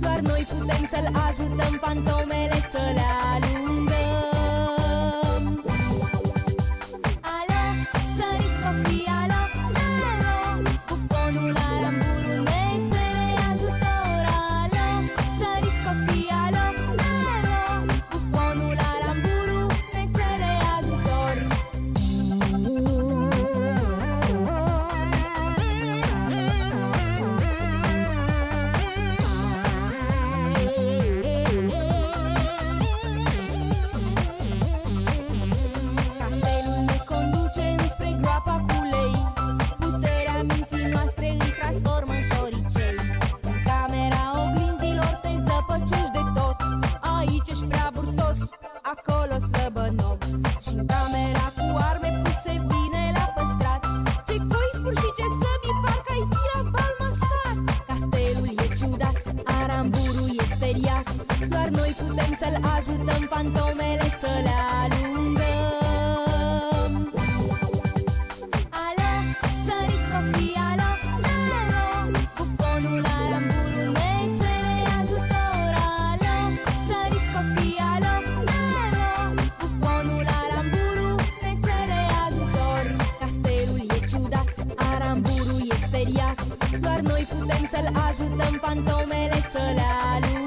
Doar noi putem să-l ajutăm fantomele să le alunge. Să-l ajutăm fantomele să le alungăm. Alo, săriți copii, alo, alo Cu fonul la ramburu ne cere ajutor. Alo, săriți copii, alo, alo Cu fonul la ramburu ne cere ajutor. Castelul e ciudat, aramburu e speriat Doar noi putem să-l ajutăm fantomele să le alungăm.